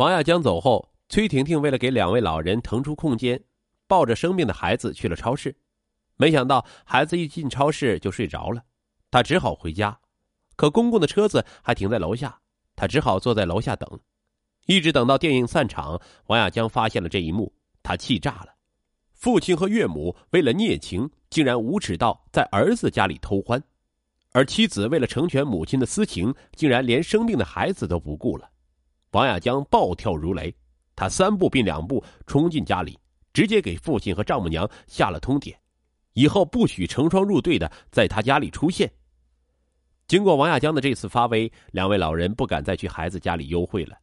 王亚江走后，崔婷婷为了给两位老人腾出空间，抱着生病的孩子去了超市。没想到孩子一进超市就睡着了，她只好回家。可公公的车子还停在楼下，她只好坐在楼下等。一直等到电影散场，王亚江发现了这一幕，他气炸了。父亲和岳母为了孽情，竟然无耻到在儿子家里偷欢，而妻子为了成全母亲的私情，竟然连生病的孩子都不顾了。王亚江暴跳如雷，他三步并两步冲进家里，直接给父亲和丈母娘下了通牒：以后不许成双入对的在他家里出现。经过王亚江的这次发威，两位老人不敢再去孩子家里幽会了。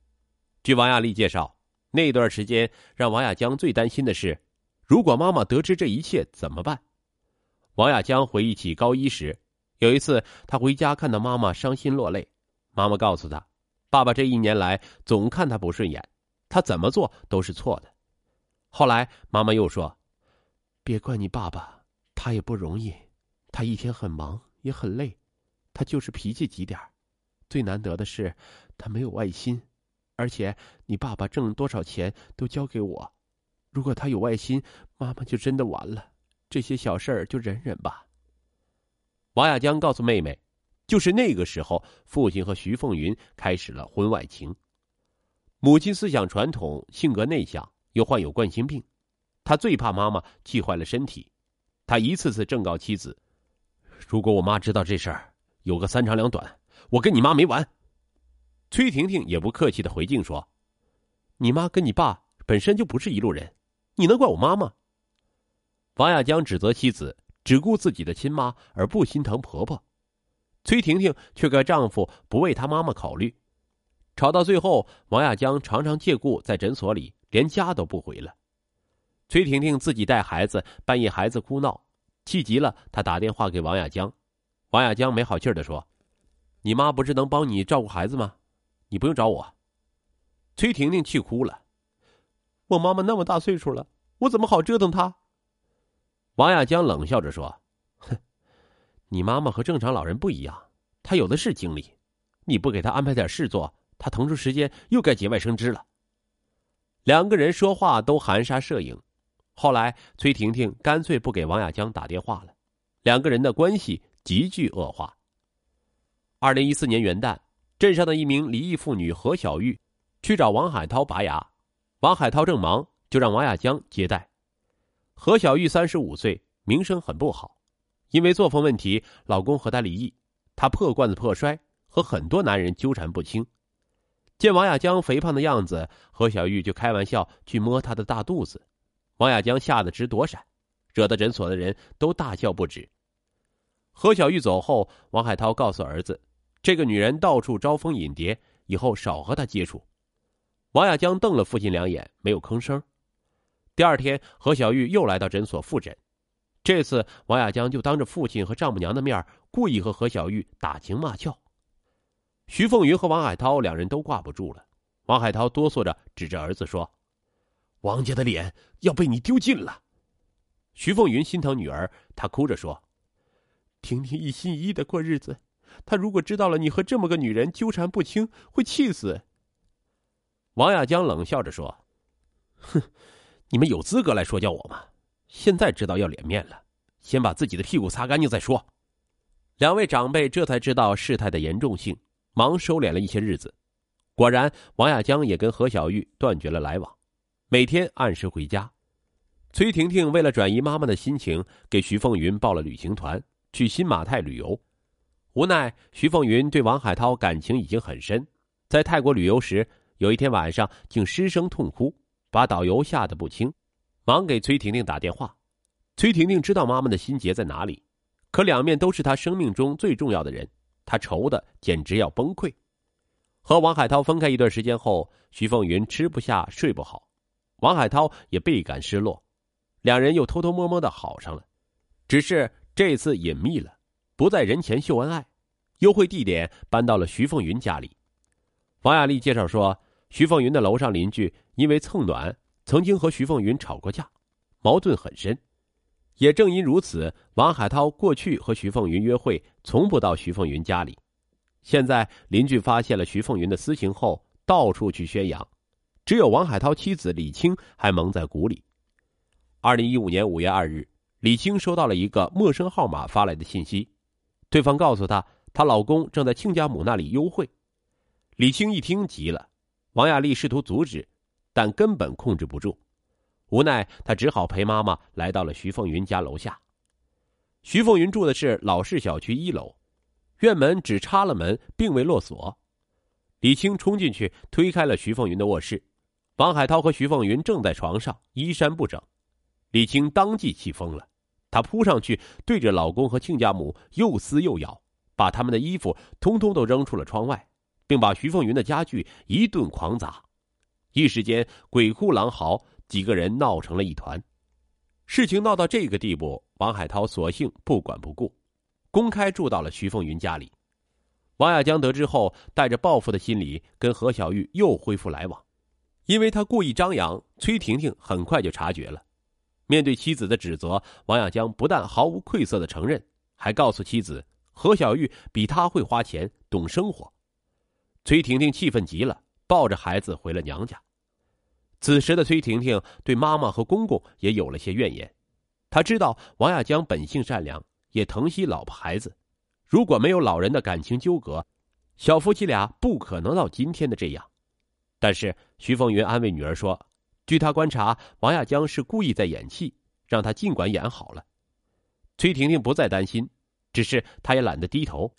据王亚丽介绍，那段时间让王亚江最担心的是，如果妈妈得知这一切怎么办？王亚江回忆起高一时，有一次他回家看到妈妈伤心落泪，妈妈告诉他。爸爸这一年来总看他不顺眼，他怎么做都是错的。后来妈妈又说：“别怪你爸爸，他也不容易，他一天很忙也很累，他就是脾气急点最难得的是，他没有外心，而且你爸爸挣多少钱都交给我。如果他有外心，妈妈就真的完了。这些小事儿就忍忍吧。”王亚江告诉妹妹。就是那个时候，父亲和徐凤云开始了婚外情。母亲思想传统，性格内向，又患有冠心病，他最怕妈妈气坏了身体。他一次次正告妻子：“如果我妈知道这事儿，有个三长两短，我跟你妈没完。”崔婷婷也不客气的回敬说：“你妈跟你爸本身就不是一路人，你能怪我妈吗？”王亚江指责妻子只顾自己的亲妈，而不心疼婆婆。崔婷婷却怪丈夫不为她妈妈考虑，吵到最后，王亚江常常借故在诊所里连家都不回了。崔婷婷自己带孩子，半夜孩子哭闹，气急了，她打电话给王亚江。王亚江没好气的说：“你妈不是能帮你照顾孩子吗？你不用找我。”崔婷婷气哭了：“我妈妈那么大岁数了，我怎么好折腾她？”王亚江冷笑着说。你妈妈和正常老人不一样，她有的是精力，你不给她安排点事做，她腾出时间又该节外生枝了。两个人说话都含沙射影，后来崔婷婷干脆不给王亚江打电话了，两个人的关系急剧恶化。二零一四年元旦，镇上的一名离异妇女何小玉去找王海涛拔牙，王海涛正忙，就让王亚江接待。何小玉三十五岁，名声很不好。因为作风问题，老公和她离异，她破罐子破摔，和很多男人纠缠不清。见王亚江肥胖的样子，何小玉就开玩笑去摸他的大肚子，王亚江吓得直躲闪，惹得诊所的人都大笑不止。何小玉走后，王海涛告诉儿子：“这个女人到处招蜂引蝶，以后少和她接触。”王亚江瞪了父亲两眼，没有吭声。第二天，何小玉又来到诊所复诊。这次王亚江就当着父亲和丈母娘的面，故意和何小玉打情骂俏。徐凤云和王海涛两人都挂不住了。王海涛哆嗦着指着儿子说：“王家的脸要被你丢尽了。”徐凤云心疼女儿，她哭着说：“婷婷一心一意的过日子，她如果知道了你和这么个女人纠缠不清，会气死。”王亚江冷笑着说：“哼，你们有资格来说教我吗？”现在知道要脸面了，先把自己的屁股擦干净再说。两位长辈这才知道事态的严重性，忙收敛了一些日子。果然，王亚江也跟何小玉断绝了来往，每天按时回家。崔婷婷为了转移妈妈的心情，给徐凤云报了旅行团去新马泰旅游。无奈，徐凤云对王海涛感情已经很深，在泰国旅游时，有一天晚上竟失声痛哭，把导游吓得不轻。忙给崔婷婷打电话，崔婷婷知道妈妈的心结在哪里，可两面都是她生命中最重要的人，她愁的简直要崩溃。和王海涛分开一段时间后，徐凤云吃不下睡不好，王海涛也倍感失落，两人又偷偷摸摸的好上了，只是这次隐秘了，不在人前秀恩爱，幽会地点搬到了徐凤云家里。王亚丽介绍说，徐凤云的楼上邻居因为蹭暖。曾经和徐凤云吵过架，矛盾很深。也正因如此，王海涛过去和徐凤云约会，从不到徐凤云家里。现在邻居发现了徐凤云的私情后，到处去宣扬，只有王海涛妻子李青还蒙在鼓里。二零一五年五月二日，李青收到了一个陌生号码发来的信息，对方告诉她，她老公正在亲家母那里幽会。李青一听急了，王亚丽试图阻止，但根本控制不住，无奈她只好陪妈妈来到了徐凤云家楼下。徐凤云住的是老式小区一楼，院门只插了门，并未落锁。李青冲进去推开了徐凤云的卧室。王海涛和徐凤云正在床上衣衫不整，李青当即气疯了，她扑上去对着老公和亲家母又撕又咬，把他们的衣服通通都扔出了窗外，并把徐凤云的家具一顿狂砸，一时间鬼哭狼嚎，几个人闹成了一团。事情闹到这个地步，王海涛索性不管不顾，公开住到了徐凤云家里。王亚江得知后，带着报复的心理，跟何小玉又恢复来往。因为他故意张扬，崔婷婷很快就察觉了。面对妻子的指责，王亚江不但毫无愧色的承认，还告诉妻子何小玉比他会花钱、懂生活。崔婷婷气愤极了，抱着孩子回了娘家。此时的崔婷婷对妈妈和公公也有了些怨言。她知道王亚江本性善良，也疼惜老婆孩子。如果没有老人的感情纠葛，小夫妻俩不可能到今天的这样。但是徐凤云安慰女儿说：“据他观察，王亚江是故意在演戏，让他尽管演好了。”崔婷婷不再担心，只是她也懒得低头。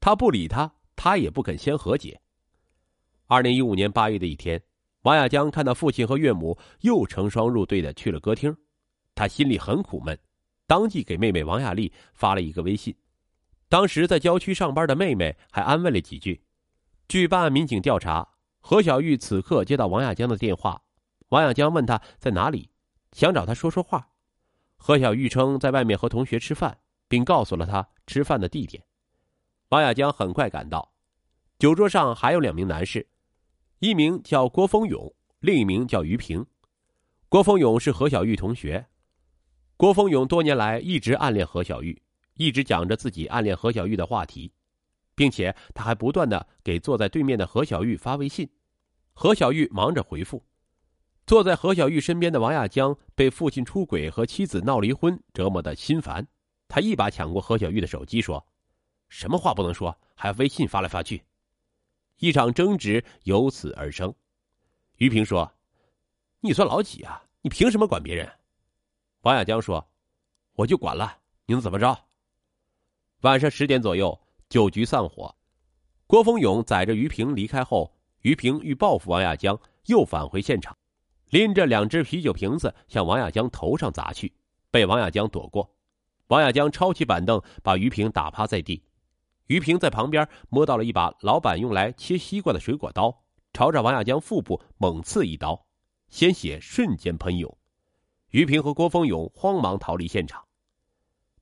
他不理他，他也不肯先和解。二零一五年八月的一天，王亚江看到父亲和岳母又成双入对的去了歌厅，他心里很苦闷，当即给妹妹王亚丽发了一个微信。当时在郊区上班的妹妹还安慰了几句。据办案民警调查。何小玉此刻接到王亚江的电话，王亚江问他在哪里，想找他说说话。何小玉称在外面和同学吃饭，并告诉了他吃饭的地点。王亚江很快赶到，酒桌上还有两名男士，一名叫郭峰勇，另一名叫于平。郭峰勇是何小玉同学，郭峰勇多年来一直暗恋何小玉，一直讲着自己暗恋何小玉的话题。并且他还不断的给坐在对面的何小玉发微信，何小玉忙着回复。坐在何小玉身边的王亚江被父亲出轨和妻子闹离婚折磨的心烦，他一把抢过何小玉的手机说：“什么话不能说，还微信发来发去。”一场争执由此而生。于平说：“你算老几啊？你凭什么管别人？”王亚江说：“我就管了，你能怎么着？”晚上十点左右。酒局散伙，郭峰勇载着于平离开后，于平欲报复王亚江，又返回现场，拎着两只啤酒瓶子向王亚江头上砸去，被王亚江躲过。王亚江抄起板凳，把于平打趴在地。于平在旁边摸到了一把老板用来切西瓜的水果刀，朝着王亚江腹部猛刺一刀，鲜血瞬间喷涌。于平和郭峰勇慌忙逃离现场。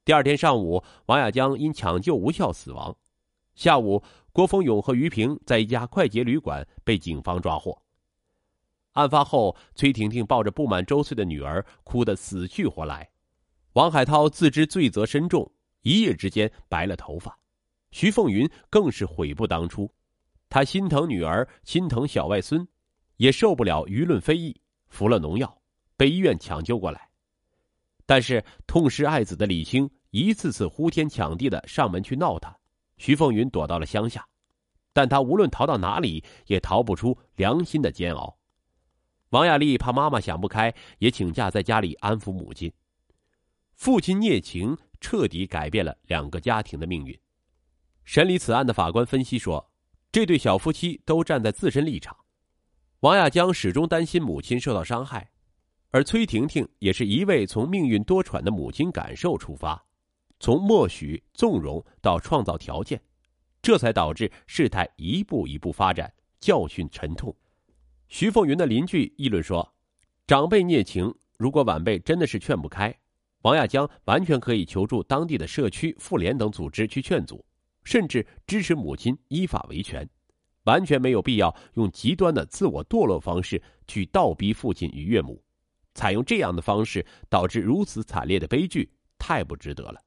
第二天上午，王亚江因抢救无效死亡。下午，郭峰勇和于平在一家快捷旅馆被警方抓获。案发后，崔婷婷抱着不满周岁的女儿，哭得死去活来。王海涛自知罪责深重，一夜之间白了头发。徐凤云更是悔不当初，他心疼女儿，心疼小外孙，也受不了舆论非议，服了农药，被医院抢救过来。但是痛失爱子的李青一次次呼天抢地的上门去闹他，徐凤云躲到了乡下，但他无论逃到哪里也逃不出良心的煎熬。王亚丽怕妈妈想不开，也请假在家里安抚母亲。父亲聂情彻底改变了两个家庭的命运。审理此案的法官分析说，这对小夫妻都站在自身立场，王亚江始终担心母亲受到伤害。而崔婷婷也是一位从命运多舛的母亲感受出发，从默许、纵容到创造条件，这才导致事态一步一步发展，教训沉痛。徐凤云的邻居议论说：“长辈孽情，如果晚辈真的是劝不开，王亚江完全可以求助当地的社区妇联等组织去劝阻，甚至支持母亲依法维权，完全没有必要用极端的自我堕落方式去倒逼父亲与岳母。”采用这样的方式，导致如此惨烈的悲剧，太不值得了。